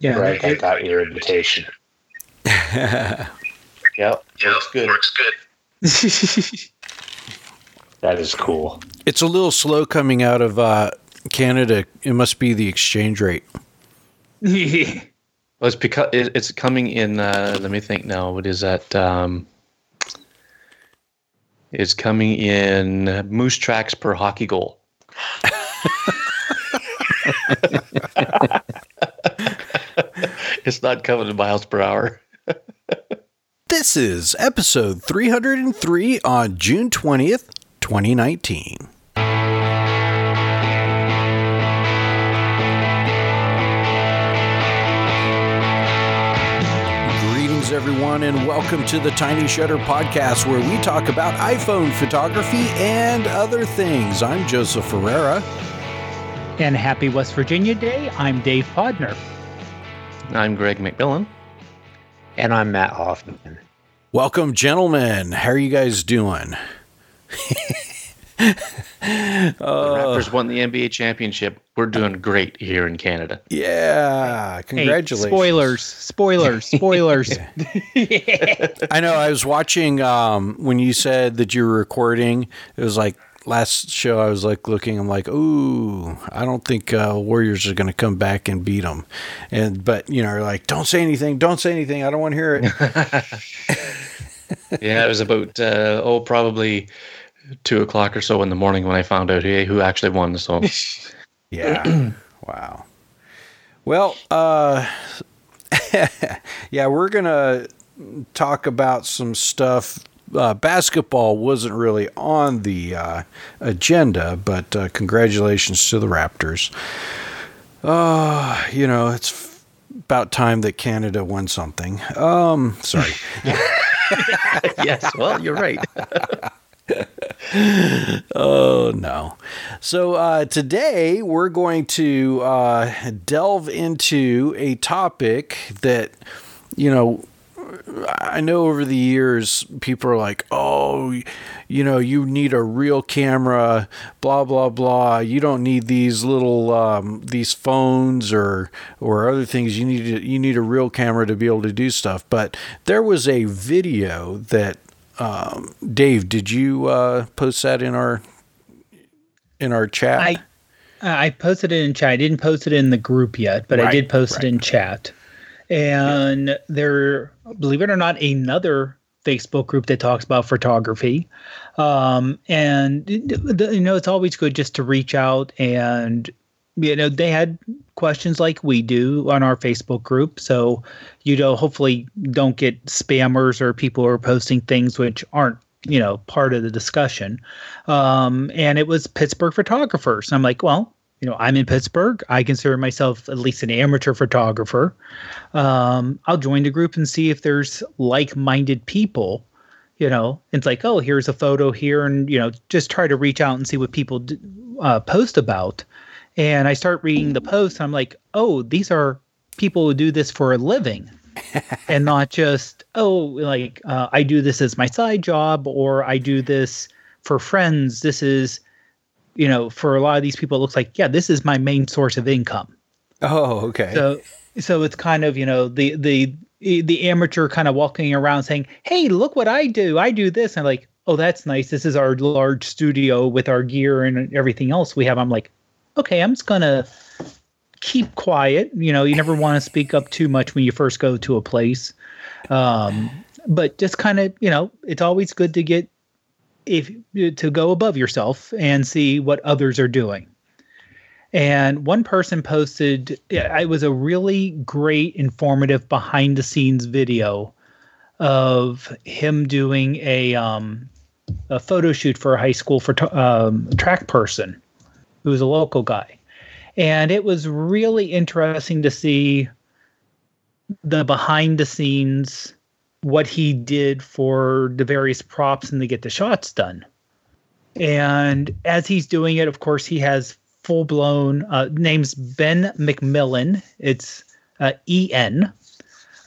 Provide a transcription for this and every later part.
Yeah, right. I got your invitation. Yep. Works good. Works good. That is cool. It's a little slow coming out of uh, Canada. It must be the exchange rate. Well, it's because it's coming in. Uh, let me think now. What is that? Um, it's coming in moose tracks per hockey goal. It's not coming in miles per hour. This is episode 303 on June 20th, 2019. Greetings, everyone, and welcome to the Tiny Shutter Podcast, where we talk about iPhone photography and other things. I'm Joseph Ferreira. And happy West Virginia Day. I'm Dave Podner. I'm Greg McMillan. And I'm Matt Hoffman. Welcome, gentlemen. How are you guys doing? The Raptors won the NBA championship. We're doing great here in Canada. Yeah, Hey, congratulations. spoilers, spoilers, spoilers. I know. I was watching um, when you said that you were recording. It was like last show. I was like looking. I'm like, ooh, I don't think uh, Warriors are going to come back and beat them. And but you know, like, don't say anything. Don't say anything. I don't want to hear it. yeah, it was about uh, oh probably two o'clock or so in the morning when I found out hey, who actually won. So Yeah. wow. Well, uh, yeah, we're gonna talk about some stuff. Uh, basketball wasn't really on the uh, agenda, but uh, congratulations to the Raptors. Uh, you know, it's f- about time that Canada won something. Um, sorry. yes, well you're right. Oh no! So uh, today we're going to uh, delve into a topic that you know. I know over the years people are like, "Oh, you know, you need a real camera, blah blah blah. You don't need these little um, these phones or or other things. You need to, you need a real camera to be able to do stuff." But there was a video that um, Dave, did you uh, post that in our in our chat? I I posted it in chat. I didn't post it in the group yet, but I did post right. it in chat. And there, believe it or not, another Facebook group that talks about photography. Um, and you know, it's always good just to reach out and you know they had questions like we do on our Facebook group. So you know, hopefully, don't get spammers or people who are posting things which aren't you know part of the discussion um, and it was Pittsburgh photographers. I'm like, well, you know, I'm in Pittsburgh. I consider myself at least an amateur photographer. Um, I'll join the group and see if there's like-minded people. You know, it's like, oh, here's a photo here, and you know, just try to reach out and see what people d- uh, post about. And I start reading the posts. I'm like, oh, these are people who do this for a living and not just oh like uh, i do this as my side job or i do this for friends this is you know for a lot of these people it looks like yeah this is my main source of income oh, okay. so so it's kind of you know the the the amateur kind of walking around saying hey look what i do i do this and like oh that's nice this is our large studio with our gear and everything else we have i'm like okay i'm just gonna keep quiet. You know, you never want to speak up too much when you first go to a place. Um, but just kind of, you know, it's always good to get if to go above yourself and see what others are doing. And one person posted, it was a really great, informative behind the scenes video of him doing a um, a photo shoot for a high school for um, track person who was a local guy and it was really interesting to see the behind the scenes what he did for the various props and to get the shots done. And as he's doing it of course he has full blown uh, name's ben mcmillen. It's uh, en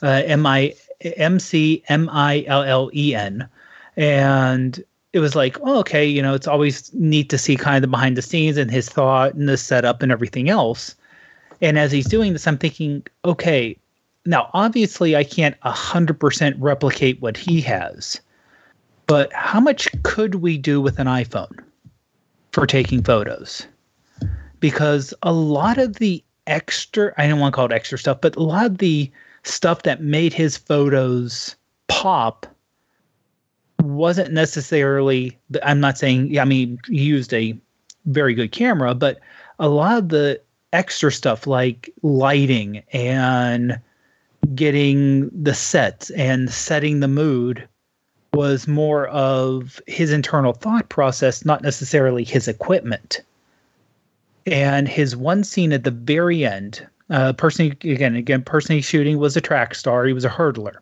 uh, m i m c m i l l e n. And it was like, oh, okay, you know, it's always neat to see kind of the behind the scenes and his thought and the setup and everything else. And as he's doing this, I'm thinking, okay, now obviously I can't 100% replicate what he has, but how much could we do with an iPhone for taking photos? Because a lot of the extra, I don't want to call it extra stuff, but a lot of the stuff that made his photos pop wasn't necessarily i'm not saying i mean he used a very good camera but a lot of the extra stuff like lighting and getting the sets and setting the mood was more of his internal thought process not necessarily his equipment. And his one scene at the very end uh person again again person he's shooting was a track star. He was a hurdler.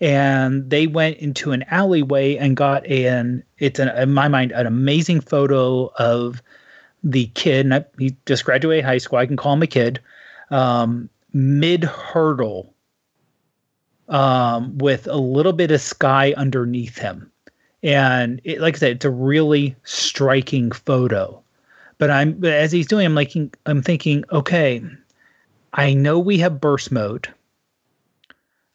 And they went into an alleyway and got an it's an, in my mind an amazing photo of the kid. And I, he just graduated high school. I can call him a kid. Um, mid hurdle um, with a little bit of sky underneath him. And it, like i said it's a really striking photo. But i'm as he's doing i'm like i'm thinking okay i know we have burst mode.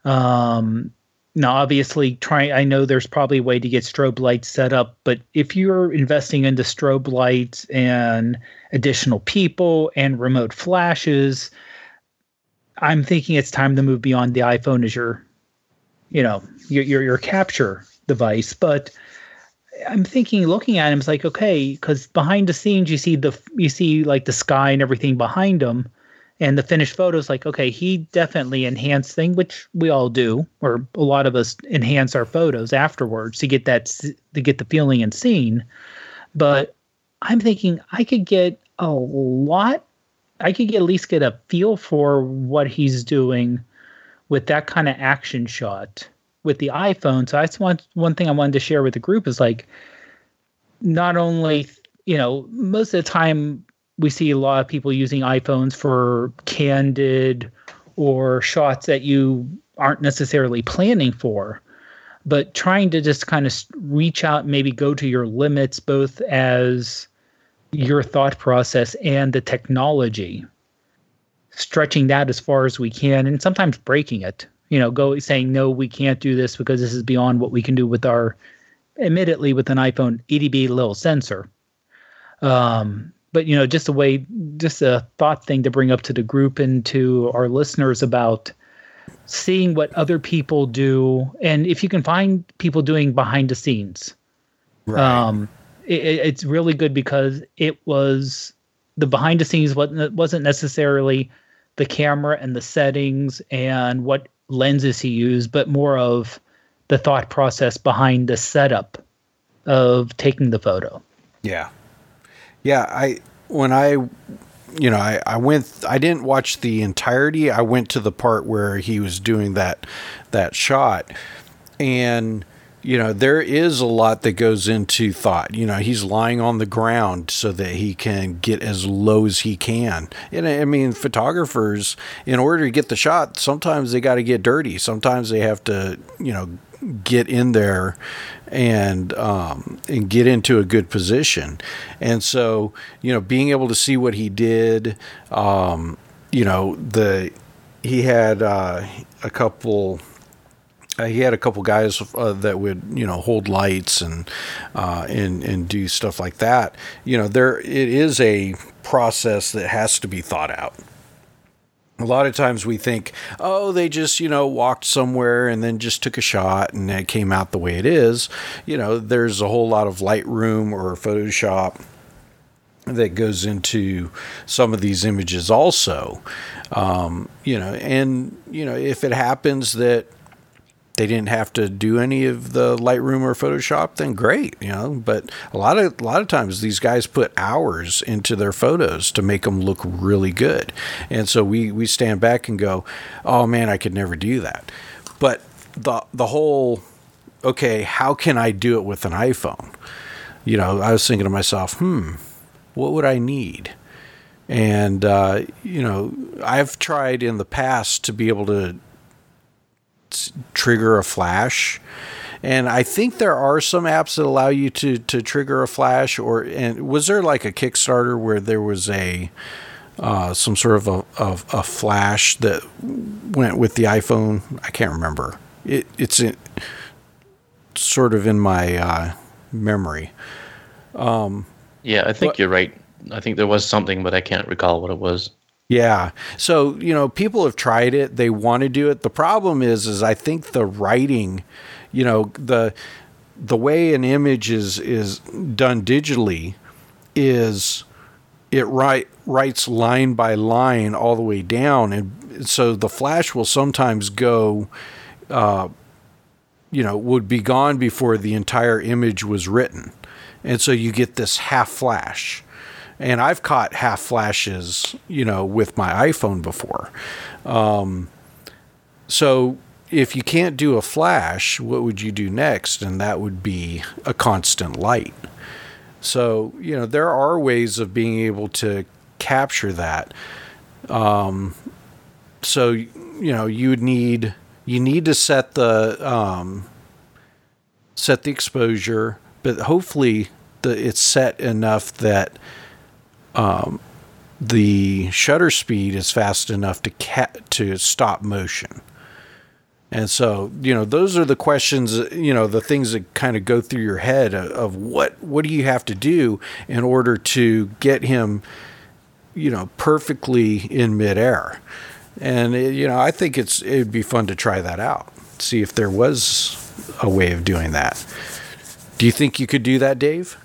Um now obviously trying i know there's probably a way to get strobe lights set up but if you're investing into strobe lights and additional people and remote flashes i'm thinking it's time to move beyond the iphone as your you know your your, your capture device but i'm thinking looking at him it's like okay because behind the scenes you see the you see like the sky and everything behind him and the finished photos like okay he definitely enhanced thing which we all do or a lot of us enhance our photos afterwards to get that to get the feeling and scene. But i'm thinking i could get a lot i could get, at least get a feel for what he's doing with that kind of action shot with the iphone so that's one one thing i wanted to share with the group is like not only you know most of the time we see a lot of people using iPhones for candid or shots that you aren't necessarily planning for, but trying to just kind of reach out, maybe go to your limits, both as your thought process and the technology, stretching that as far as we can, and sometimes breaking it. You know, go saying no, we can't do this because this is beyond what we can do with our, admittedly, with an iPhone 80B little sensor. Um, but you know just a way just a thought thing to bring up to the group and to our listeners about seeing what other people do and if you can find people doing behind the scenes right. um it, it's really good because it was the behind the scenes wasn't wasn't necessarily the camera and the settings and what lenses he used but more of the thought process behind the setup of taking the photo yeah yeah, I when I you know, I, I went I didn't watch the entirety. I went to the part where he was doing that that shot. And you know, there is a lot that goes into thought. You know, he's lying on the ground so that he can get as low as he can. And I mean, photographers, in order to get the shot, sometimes they got to get dirty. Sometimes they have to, you know, get in there and um, and get into a good position. And so, you know, being able to see what he did, um, you know, the he had uh, a couple. Uh, he had a couple guys uh, that would, you know, hold lights and uh, and and do stuff like that. You know, there it is a process that has to be thought out a lot of times we think, oh, they just, you know, walked somewhere and then just took a shot and it came out the way it is. You know, there's a whole lot of Lightroom or Photoshop that goes into some of these images also. Um, you know, and, you know, if it happens that they didn't have to do any of the Lightroom or Photoshop, then great, you know. But a lot of a lot of times these guys put hours into their photos to make them look really good, and so we we stand back and go, "Oh man, I could never do that." But the the whole, okay, how can I do it with an iPhone? You know, I was thinking to myself, hmm, what would I need? And uh, you know, I've tried in the past to be able to trigger a flash. And I think there are some apps that allow you to, to trigger a flash or and was there like a Kickstarter where there was a uh, some sort of a, of a flash that went with the iPhone. I can't remember. It, it's in, sort of in my uh, memory. Um, yeah, I think but, you're right. I think there was something, but I can't recall what it was. Yeah. So, you know, people have tried it. They want to do it. The problem is is I think the writing, you know, the the way an image is is done digitally is it write writes line by line all the way down and so the flash will sometimes go uh, you know would be gone before the entire image was written and so you get this half flash and I've caught half flashes, you know, with my iPhone before. Um, so if you can't do a flash, what would you do next? And that would be a constant light. So, you know, there are ways of being able to capture that. Um, so, you know, you would need you need to set the um, set the exposure, but hopefully the it's set enough that um, the shutter speed is fast enough to ca- to stop motion. And so, you know, those are the questions, you know, the things that kind of go through your head of, of, what what do you have to do in order to get him, you know, perfectly in midair. And it, you know, I think it's it'd be fun to try that out, see if there was a way of doing that. Do you think you could do that, Dave?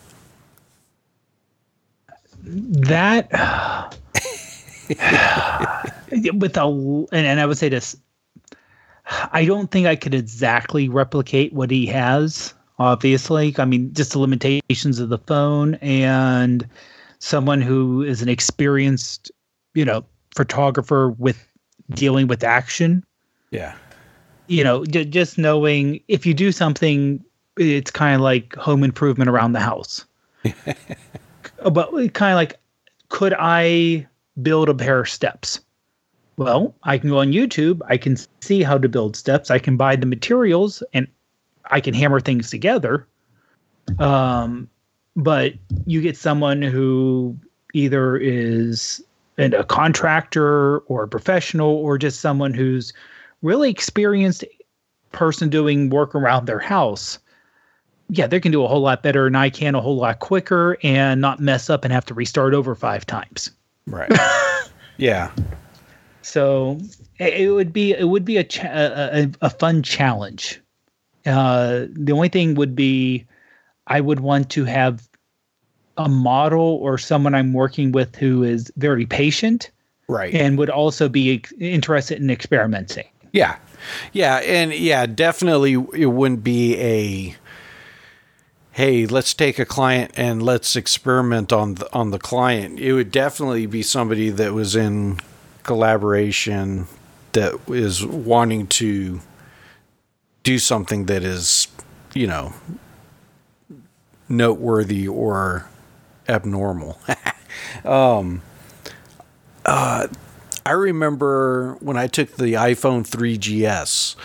That with a and, and I would say this I don't think I could exactly replicate what he has obviously. I mean just the limitations of the phone and someone who is an experienced you know photographer with dealing with action. Yeah. You know j- just knowing if you do something it's kind of like home improvement around the house but kind of like, could I build a pair of steps? Well, I can go on YouTube. I can see how to build steps. I can buy the materials and I can hammer things together. Um, but you get someone who either is an, a contractor or a professional or just someone who's really experienced person doing work around their house yeah, they can do a whole lot better than I can, a whole lot quicker, and not mess up and have to restart over five times. Right. yeah. So it, would be it would be a cha- a, a, fun challenge. Uh, the only thing would be, I would want to have a model or someone I'm working with who is very patient, right, and would also be interested in experimenting. Yeah, yeah, and yeah, definitely it wouldn't be a hey, let's take a client and let's experiment on the, on the client. It would definitely be somebody that was in collaboration that is wanting to do something that is, you know, noteworthy or abnormal. um, uh, I remember when I took the iPhone 3GS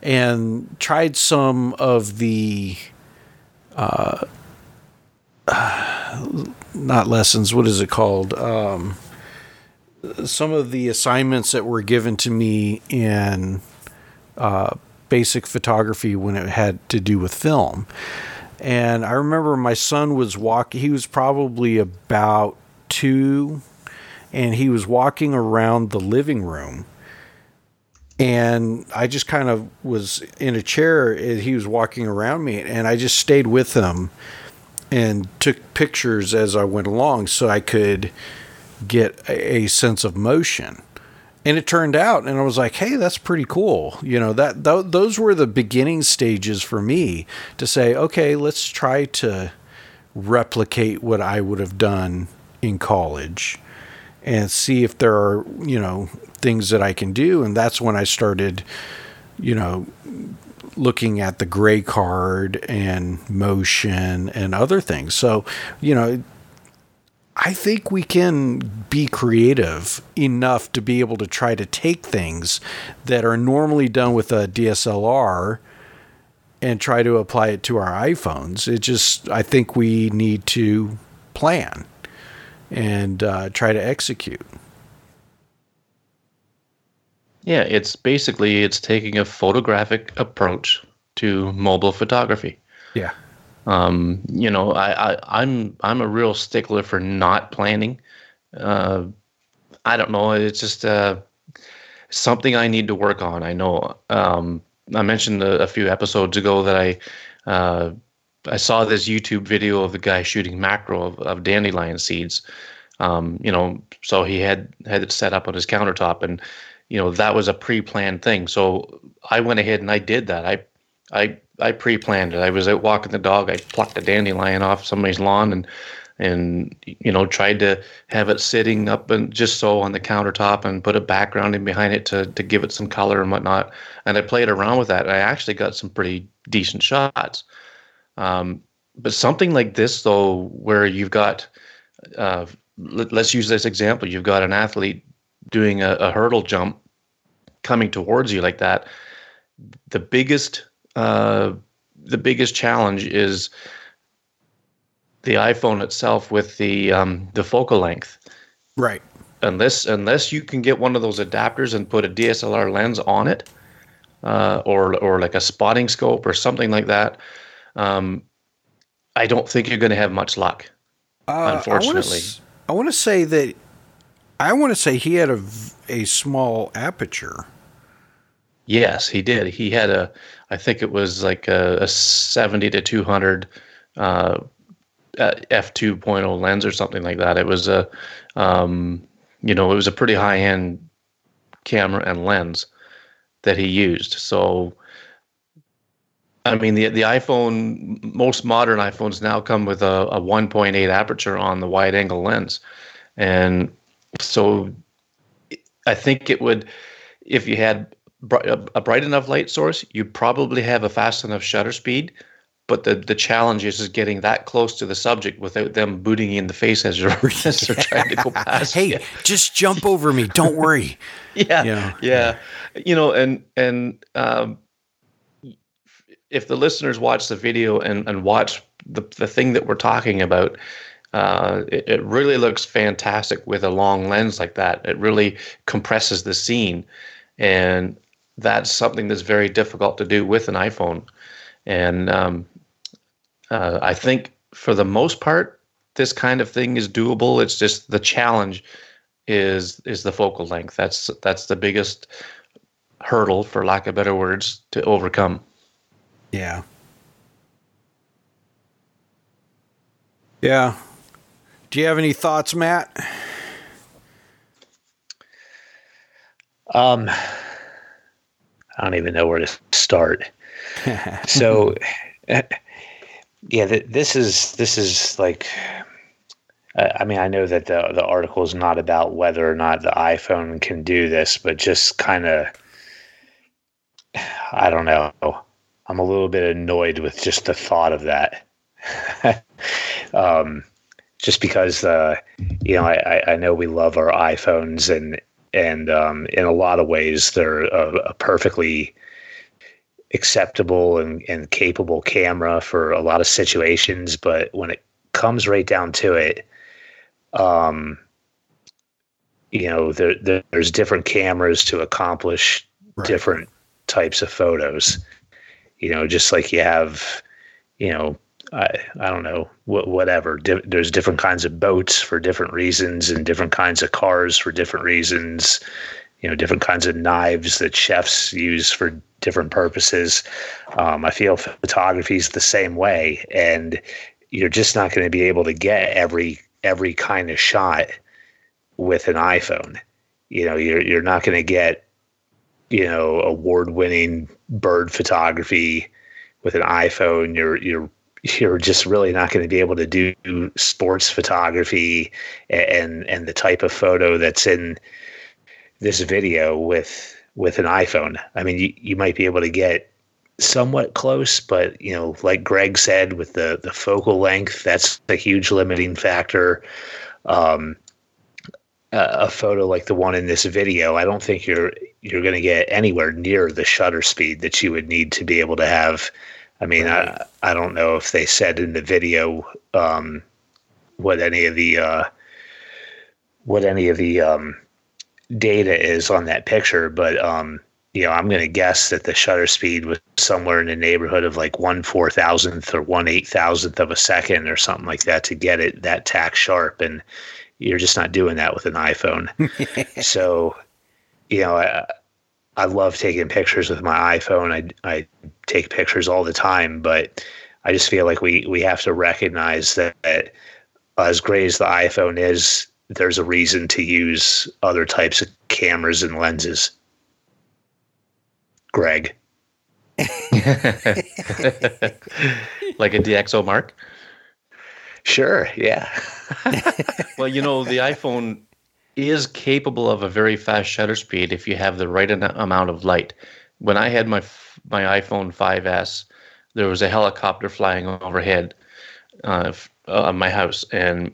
and tried some of the uh, not lessons. What is it called? Um, some of the assignments that were given to me in uh, basic photography when it had to do with film. And I remember my son was walking, he was probably about two, and he was walking around the living room and I just kind of was in a chair and he was walking around me and I just stayed with him and took pictures as I went along so I could get a, sense of motion. And it turned out and I was like, "Hey, that's pretty cool." You know, that th- those were the beginning stages for me to say, "Okay, let's try to replicate what I would have done in college." and see if there are, you know, things that I can do. And that's when I started, you know, looking at the gray card and motion and other things. So, you know, I think we can be creative enough to be able to try to take things that are normally done with a DSLR and try to apply it to our iPhones. It just, I think we need to plan and uh, try to execute. Yeah, it's basically it's taking a photographic approach to mobile photography. Yeah. Um, you know, I, I I'm I'm a real stickler for not planning. Uh, I don't know. It's just uh, something I need to work on. I know. Um, I mentioned a, a, few episodes ago that I uh, I saw this YouTube video of the guy shooting macro of, of dandelion seeds. Um, you know, so he had had it set up on his countertop, and you know that was a pre-planned thing. So I went ahead and I did that. I I I pre-planned it. I was out walking the dog. I plucked a dandelion off somebody's lawn and and you know tried to have it sitting up and just so on the countertop and put a background in behind it to to give it some color and whatnot. And I played around with that. And I actually got some pretty decent shots. Um, but something like this though, where you've got uh, let, us use this example. You've got an athlete doing a, a hurdle jump coming towards you like that. The biggest uh, the biggest challenge is the iPhone itself with the um, the focal length. Right. Unless unless you can get one of those adapters and put a DSLR lens on it, uh, or or like a spotting scope or something like that, um, I don't think you're going to have much luck. Uh, unfortunately, I want to say that I want to say he had a a small aperture. Yes, he did. He had a, I think it was like a, a 70 to 200 uh, f2.0 lens or something like that. It was a, um, you know, it was a pretty high end camera and lens that he used. So, I mean, the the iPhone, most modern iPhones now come with a, a 1.8 aperture on the wide angle lens, and so I think it would, if you had a bright enough light source, you'd probably have a fast enough shutter speed but the the challenge is, is getting that close to the subject without them booting you in the face as you're, as they're trying to go past. hey, you. just jump over me. Don't worry. yeah, yeah, yeah, You know, and and um, if the listeners watch the video and and watch the the thing that we're talking about. Uh, it, it really looks fantastic with a long lens like that. It really compresses the scene, and that's something that's very difficult to do with an iPhone. And um, uh, I think for the most part, this kind of thing is doable. It's just the challenge is is the focal length. That's that's the biggest hurdle, for lack of better words, to overcome. Yeah. Yeah. Do you have any thoughts, Matt? Um, I don't even know where to start. so, yeah, th- this is this is like. I mean, I know that the the article is not about whether or not the iPhone can do this, but just kind of, I don't know. I'm a little bit annoyed with just the thought of that. um, just because, uh, you know, I, I know we love our iPhones, and and um, in a lot of ways, they're a, a perfectly acceptable and, and capable camera for a lot of situations, but when it comes right down to it, um, you know, there, there, there's different cameras to accomplish right. different types of photos. You know, just like you have, you know, I I don't know wh- whatever. Di- there's different kinds of boats for different reasons, and different kinds of cars for different reasons. You know, different kinds of knives that chefs use for different purposes. Um, I feel photography is the same way, and you're just not going to be able to get every every kind of shot with an iPhone. You know, you're you're not going to get you know award winning bird photography with an iPhone. You're you're you're just really not going to be able to do sports photography and and the type of photo that's in this video with with an iPhone. I mean, you, you might be able to get somewhat close, but you know, like Greg said, with the the focal length, that's a huge limiting factor. Um, a photo like the one in this video, I don't think you're you're going to get anywhere near the shutter speed that you would need to be able to have. I mean, right. I I don't know if they said in the video um, what any of the uh, what any of the um, data is on that picture, but um, you know, I'm going to guess that the shutter speed was somewhere in the neighborhood of like one four thousandth or one eight thousandth of a second or something like that to get it that tack sharp. And you're just not doing that with an iPhone. so, you know, I, I love taking pictures with my iPhone. I, I take pictures all the time, but I just feel like we, we have to recognize that, that as great as the iPhone is, there's a reason to use other types of cameras and lenses. Greg. like a DxO Mark? Sure, yeah. well, you know, the iPhone is capable of a very fast shutter speed if you have the right amount of light. When I had my my iPhone 5s, there was a helicopter flying overhead uh, uh, my house, and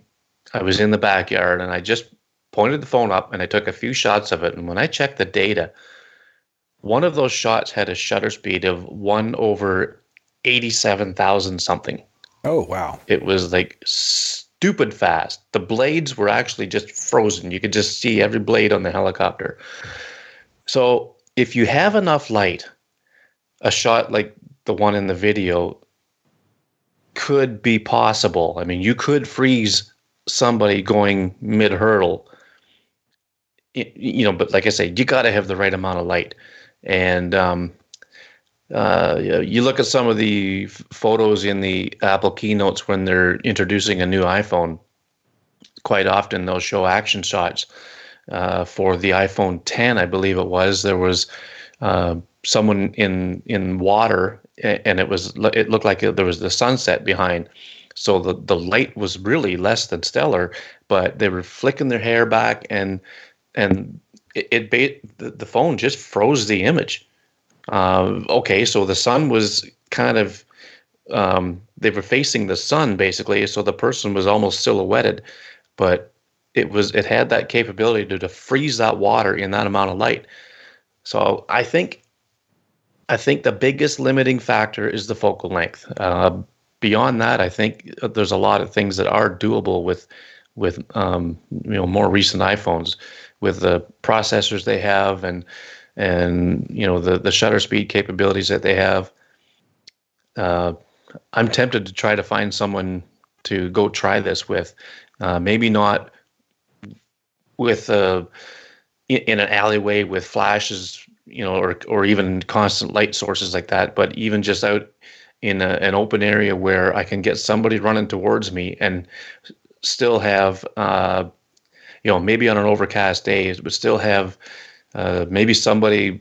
I was in the backyard, and I just pointed the phone up, and I took a few shots of it. And when I checked the data, one of those shots had a shutter speed of one over 87,000 something. Oh, wow. It was like stupid fast. The blades were actually just frozen. You could just see every blade on the helicopter. So if you have enough light, a shot like the one in the video could be possible. I mean, you could freeze somebody going mid hurdle. You know, but like I say, you got to have the right amount of light. And um, uh, you look at some of the photos in the Apple keynotes when they're introducing a new iPhone. Quite often, they'll show action shots. Uh, for the iPhone 10, I believe it was, there was uh, someone in in water, and it was it looked like there was the sunset behind. So the the light was really less than stellar, but they were flicking their hair back, and and it, it the, the phone just froze the image. Uh, okay, so the sun was kind of um, they were facing the sun basically, so the person was almost silhouetted, but it was it had that capability to, to freeze that water in that amount of light. So I think I think the biggest limiting factor is the focal length. Uh, beyond that, I think there's a lot of things that are doable with with um, you know more recent iPhones with the processors they have and and you know the the shutter speed capabilities that they have. Uh, I'm tempted to try to find someone to go try this with. Uh, maybe not with uh, in an alleyway with flashes, you know, or or even constant light sources like that, but even just out in a, an open area where I can get somebody running towards me and still have uh, you know, maybe on an overcast day, but still have uh, maybe somebody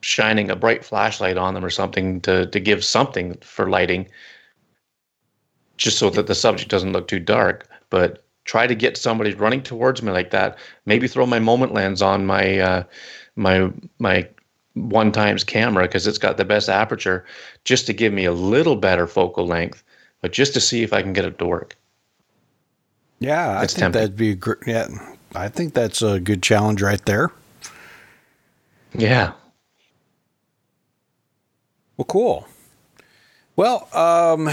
shining a bright flashlight on them or something to to give something for lighting, just so that the subject doesn't look too dark. But try to get somebody running towards me like that. Maybe throw my moment lens on my uh, my my one times camera because it's got the best aperture, just to give me a little better focal length, but just to see if I can get it to work. Yeah, I think tempting. that'd be great. Yeah, I think that's a good challenge right there. Yeah. Well, cool. Well, um,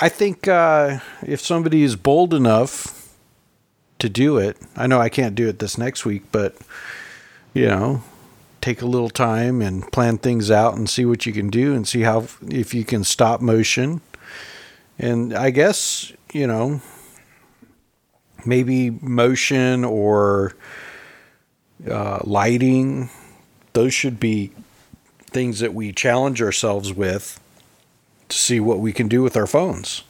I think uh, if somebody is bold enough to do it, I know I can't do it this next week, but you know, take a little time and plan things out and see what you can do and see how if you can stop motion. And I guess you know, maybe motion or uh, lighting. Those should be things that we challenge ourselves with to see what we can do with our phones.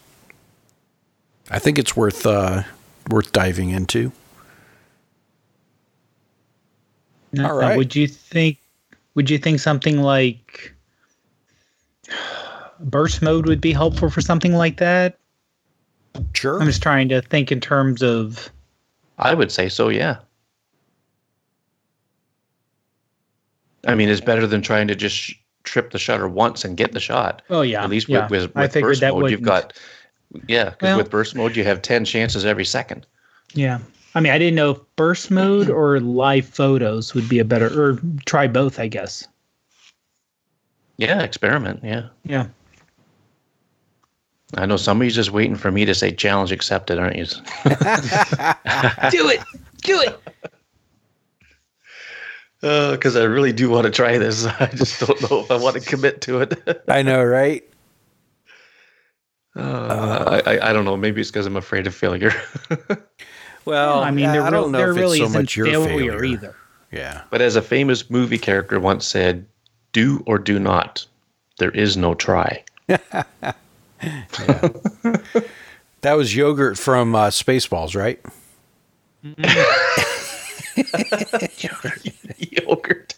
I think it's worth uh, worth diving into. Now, All right. Would you think? Would you think something like burst mode would be helpful for something like that? Sure. I'm just trying to think in terms of. I would say so. Yeah. I mean, it's better than trying to just trip the shutter once and get the shot. Oh yeah. At least yeah. with, with, with burst mode, wouldn't. you've got. Yeah, because well, with burst mode, you have ten chances every second. Yeah. I mean, I didn't know if burst mode or live photos would be a better, or try both, I guess. Yeah, experiment. Yeah. Yeah. I know somebody's just waiting for me to say challenge accepted, aren't you? Do it. Do it. Because uh, I really do want to try this. I just don't know if I want to commit to it. I know, right? Uh, I, I, I don't know. Maybe it's because I'm afraid of failure. well, I mean, there, I don't know there if really it's so isn't much your failure, failure either. Yeah. but as a famous movie character once said, "Do or do not. There is no try." That was yogurt from uh, Spaceballs, right? Yogurt.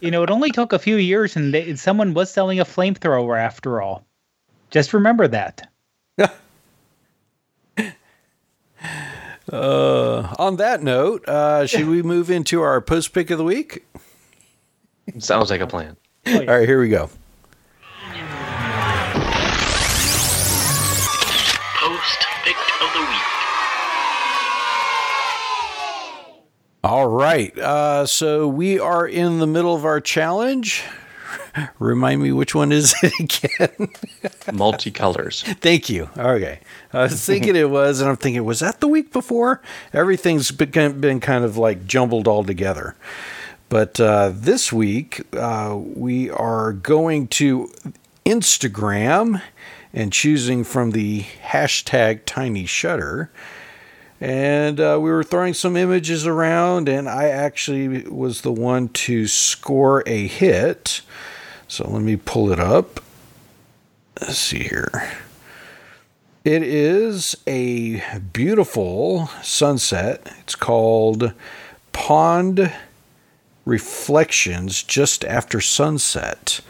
You know, it only took a few years, and they, someone was selling a flamethrower after all. Just remember that. Uh, on that note, uh, should we move into our post pick of the week? Sounds like a plan. All right, here we go. All right. Uh, so we are in the middle of our challenge. Remind me which one is it again? Multicolors. Thank you. Okay. I was thinking it was, and I'm thinking, was that the week before? Everything's been, been kind of like jumbled all together. But uh, this week, uh, we are going to Instagram and choosing from the hashtag Tiny Shutter. And uh, we were throwing some images around, and I actually was the one to score a hit. So let me pull it up. Let's see here. It is a beautiful sunset. It's called Pond Reflections Just After Sunset.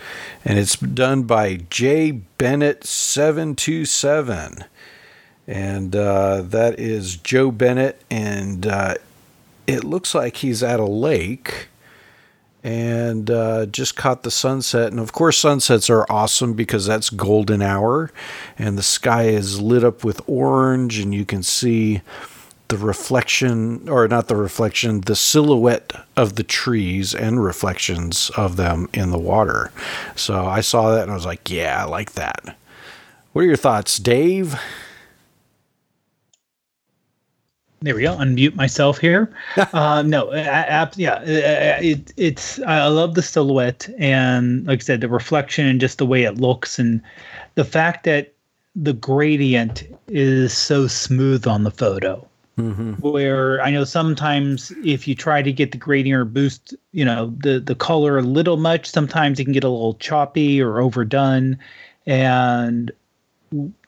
And it's done by J. Bennett 727. And uh, that is Joe Bennett. And uh, it looks like he's at a lake and uh, just caught the sunset. And of course, sunsets are awesome because that's golden hour, and the sky is lit up with orange, and you can see the reflection, or not the reflection, the silhouette of the trees and reflections of them in the water. So I saw that and I was like, yeah, I like that. What are your thoughts, Dave? There we go. Unmute myself here. uh, no, yeah, it, it's. I love the silhouette and, like I said, the reflection and just the way it looks, and the fact that the gradient is so smooth on the photo. Where I know sometimes if you try to get the gradient or boost, you know, the the color a little much, sometimes it can get a little choppy or overdone, and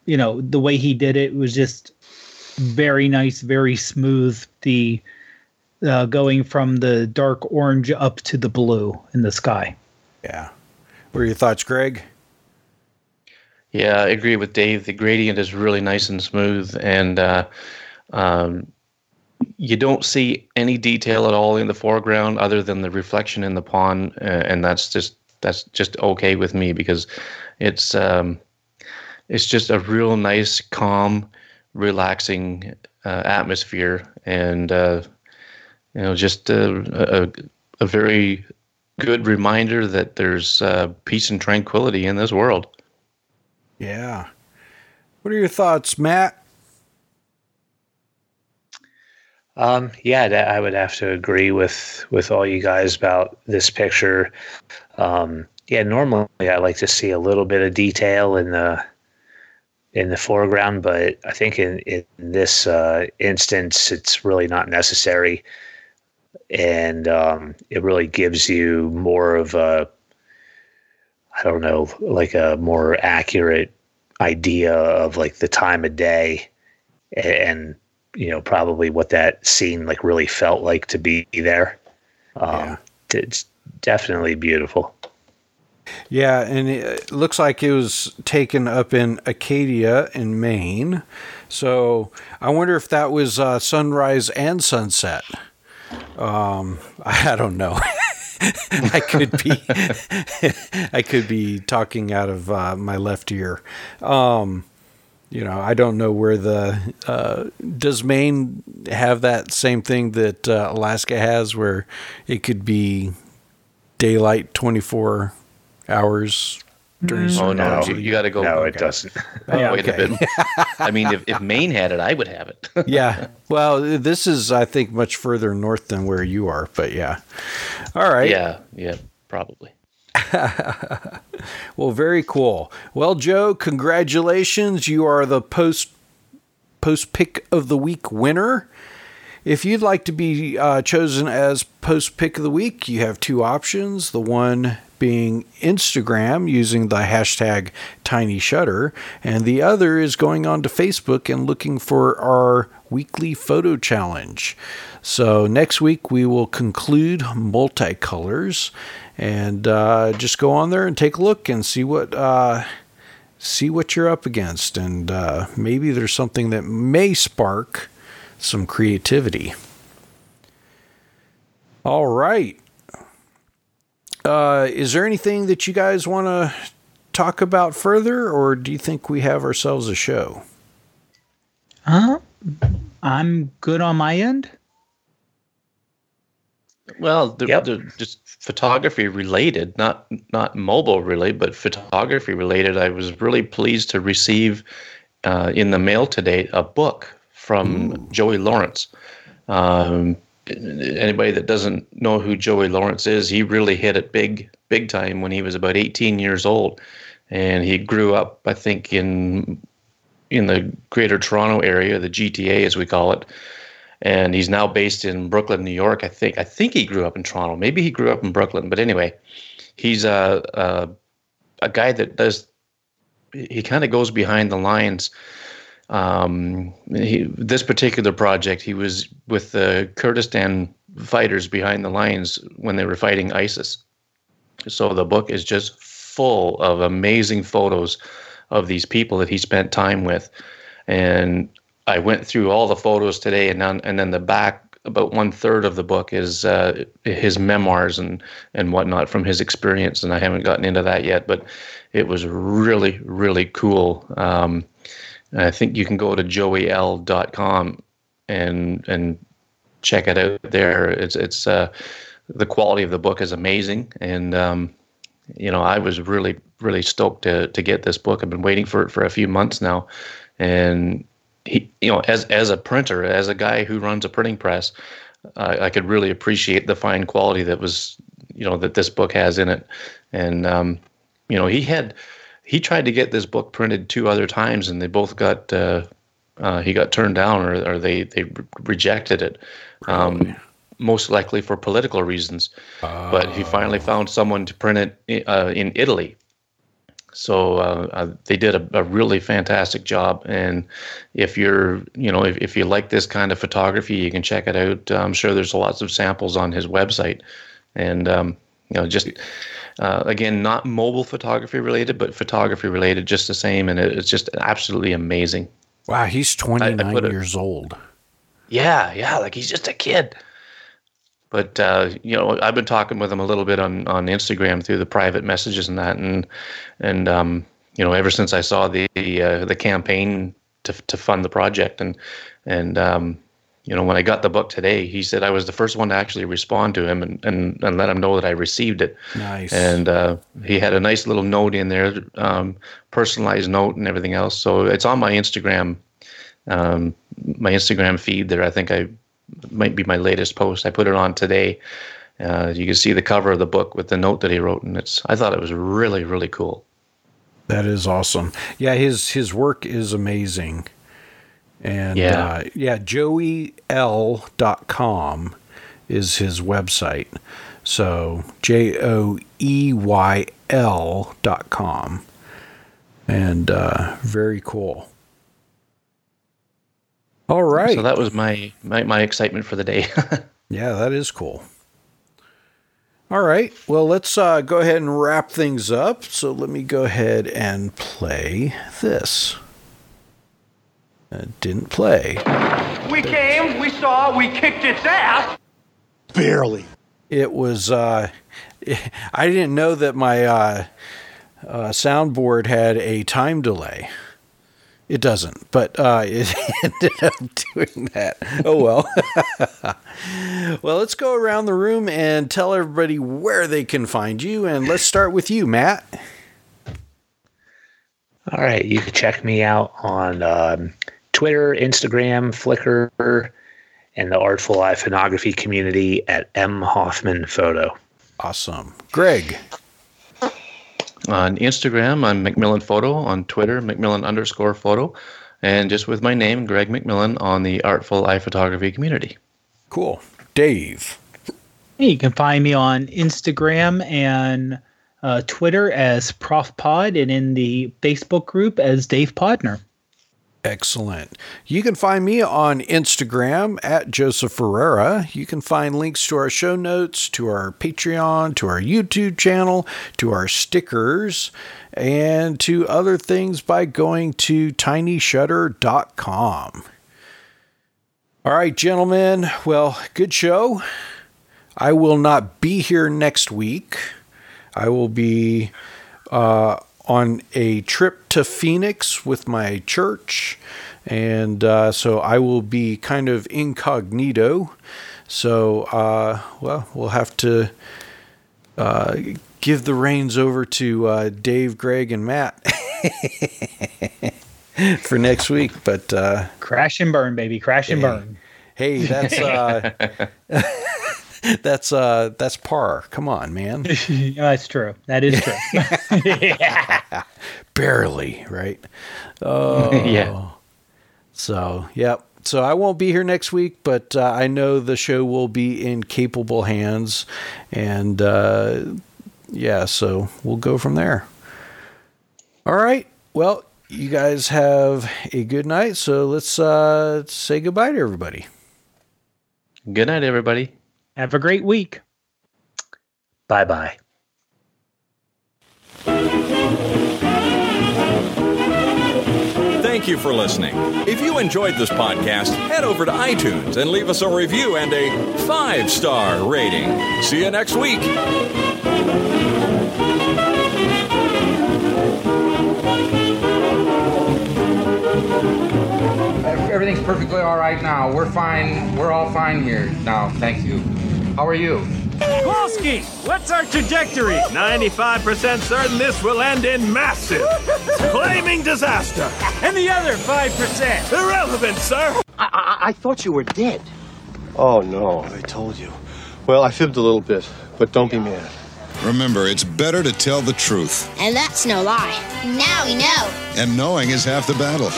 you know the way he did it was just very nice, very smooth. The uh, going from the dark orange up to the blue in the sky. Yeah. What are your thoughts, Greg? Yeah, I agree with Dave. The gradient is really nice and smooth, and uh, um, you don't see any detail at all in the foreground other than the reflection in the pond, uh, and that's just that's just okay with me because it's um, it's just a real nice, calm, relaxing uh, atmosphere, and uh, you know, just a, a a very good reminder that there's uh, peace and tranquility in this world. Yeah. What are your thoughts, Matt? Um, yeah, I would have to agree with with all you guys about this picture. Um, yeah, normally I like to see a little bit of detail in the in the foreground, but I think in in this uh, instance, it's really not necessary, and um, it really gives you more of a I don't know, like a more accurate idea of like the time of day and you know probably what that scene like really felt like to be there. Um Yeah. it's definitely beautiful Yeah, and it looks like it was taken up in Acadia in Maine. So I wonder if that was uh, sunrise and sunset. Um, I don't know. I could be, I could be talking out of uh, my left ear. Um, you know, I don't know where the uh, does Maine have that same thing that uh, Alaska has, where it could be daylight twenty four hours during Mm. Oh no, hours you, of the you got to go. no, okay. it doesn't. Oh, Wait a okay. bit. I mean, if, if Maine had it, I would have it. yeah. Well, this is, I think, much further north than where you are, but yeah. All right. yeah, yeah, probably. Well, very cool. Well, Joe, congratulations. You are the post post pick of the week winner. If you'd like to be uh, chosen as post pick of the week, you have two options. The one being Instagram using the hashtag Tiny Shutter, and the other is going on to Facebook and looking for our weekly photo challenge. So next week we will conclude multicolors, and uh, just go on there and take a look and see what. Uh, see what you're up against, and uh, maybe there's something that may spark some creativity. All right. Uh, is there anything that you guys want to talk about further, or do you think we have ourselves a show? Huh? I'm good on my end. Well, the, Yep. the, just photography related, not not mobile related, but photography related. I was really pleased to receive uh, in the mail today a book from Joey Lawrence. Um, anybody that doesn't know who Joey Lawrence is, he really hit it big, big time when he was about 18 years old, and he grew up, I think, in in the Greater Toronto area, the GTA as we call it and he's now based in Brooklyn, New York. I think. I think he grew up in Toronto. Maybe he grew up in Brooklyn. But anyway, he's a a, a guy that does. He kind of goes behind the lines. Um, he, this particular project, he was with the Kurdistan fighters behind the lines when they were fighting ISIS. So the book is just full of amazing photos of these people that he spent time with, and I went through all the photos today, and then and then the back about one third of the book is uh, his memoirs and and whatnot from his experience, and I haven't gotten into that yet, but it was really really cool. Um, I think you can go to joeyl.com and and check it out there. It's it's uh, the quality of the book is amazing, and um, you know I was really really stoked to to get this book. I've been waiting for it for a few months now, and he you know as as a printer, as a guy who runs a printing press, I I could really appreciate the fine quality that was you know that this book has in it, and um, you know he had he tried to get this book printed two other times, and they both got. Uh, uh, he got turned down, or, or they they re- rejected it, um, most likely for political reasons. But he finally found someone to print it uh, in Italy. So uh, uh, they did a, a really fantastic job. And if you're, you know, if, if you like this kind of photography, you can check it out. I'm sure there's lots of samples on his website. And um, you know, just uh, again, not mobile photography related, but photography related just the same. And it, it's just absolutely amazing. Wow, he's 29 put it- years old. Yeah, yeah, like he's just a kid. But uh, you know, I've been talking with him a little bit on, on Instagram through the private messages and that, and and um, you know, ever since I saw the uh, the campaign to to fund the project, and and um, you know, when I got the book today, he said I was the first one to actually respond to him and and, and let him know that I received it. Nice. And uh, he had a nice little note in there, um, personalized note and everything else. So it's on my Instagram, um, my Instagram feed there. I think I might be my latest post. I put it on today. Uh, you can see the cover of the book with the note that he wrote, and it's. I thought it was really, really cool. That is awesome. Yeah, his his work is amazing. And Yeah. uh, yeah, joeyl.com is his website. So J O E Y L dot com. And uh, very cool. All right. So that was my my, my excitement for the day. Yeah, that is cool. All right. Well, let's uh, go ahead and wrap things up. So let me go ahead and play this. It didn't play. We came, we saw, we kicked its ass. Barely. It was. Uh, I didn't know that my uh, uh, soundboard had a time delay. It doesn't, but uh, it ended up doing that. Oh well. well, let's go around the room and tell everybody where they can find you, and let's start with you, Matt. All right, you can check me out on um, Twitter, Instagram, Flickr, and the Artful Eye Iconography community at M Hoffman Photo. Awesome. Greg. On Instagram, I'm McMillen Photo. On Twitter, McMillen underscore photo. And just with my name, Greg McMillen, on the Artful Eye Photography community. Cool. Dave. Hey, you can find me on Instagram and uh, Twitter as Prof Pod and in the Facebook group as Dave Podner. Excellent. You can find me on Instagram at Joseph Ferreira. You can find links to our show notes, to our Patreon, to our YouTube channel, to our stickers, and to other things by going to tinyshutter.com. All right, gentlemen. Well, good show. I will not be here next week. I will be uh, on a trip to Phoenix with my church. And uh, so I will be kind of incognito. So, uh, well, we'll have to uh, give the reins over to uh, Dave, Greg, and Matt for next week. But uh, Crash and burn, baby. Crash and Hey. burn. hey, that's uh, that's uh, that's par. Come on, man. Yeah, That's true. That is true. yeah. barely, right? Oh, Yeah. So, yep. So I won't be here next week, but uh, I know the show will be in capable hands, and uh, yeah, so we'll go from there. All right. Well, you guys have a good night. So let's uh, say goodbye to everybody. Good night, everybody. Have a great week. Bye bye. Thank you for listening. If you enjoyed this podcast, head over to iTunes and leave us a review and a five star rating. See you next week. Everything's perfectly all right now. We're fine. We're all fine here now. Thank you. How are you? Kowalski, what's our trajectory? 95% certain this will end in massive, flaming disaster. And the other 5%? Irrelevant, sir. I, I, I thought you were dead. Oh no, I told you. Well, I fibbed a little bit, but don't be mad. Remember, it's better to tell the truth, And that's no lie. Now we know. and knowing is half the battle.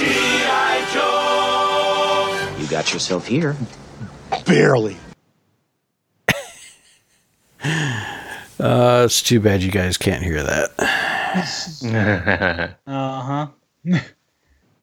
You got yourself here. Barely. Uh, it's too bad you guys can't hear that. Uh huh.